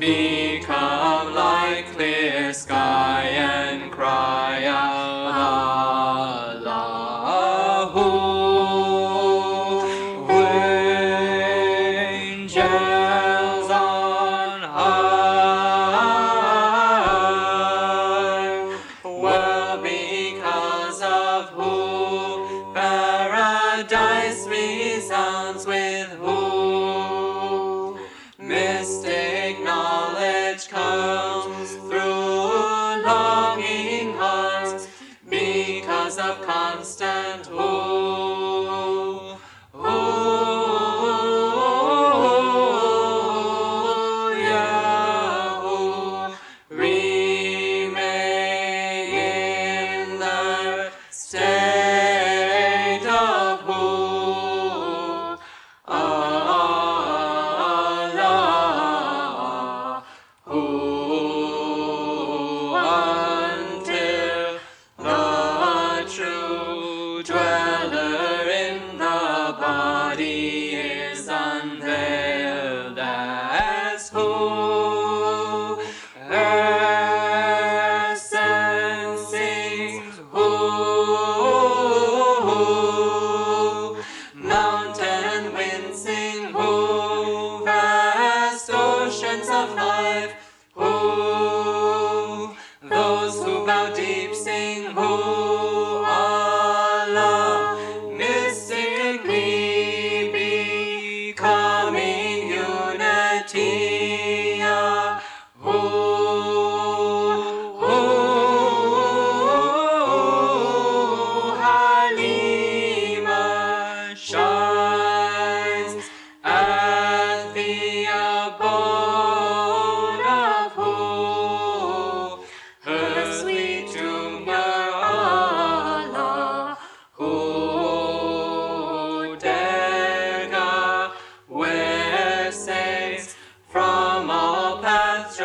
become like clear sky and cry out Allahu. Angels on high, well because of Hu. of constant.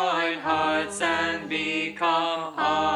join hearts and become hearts.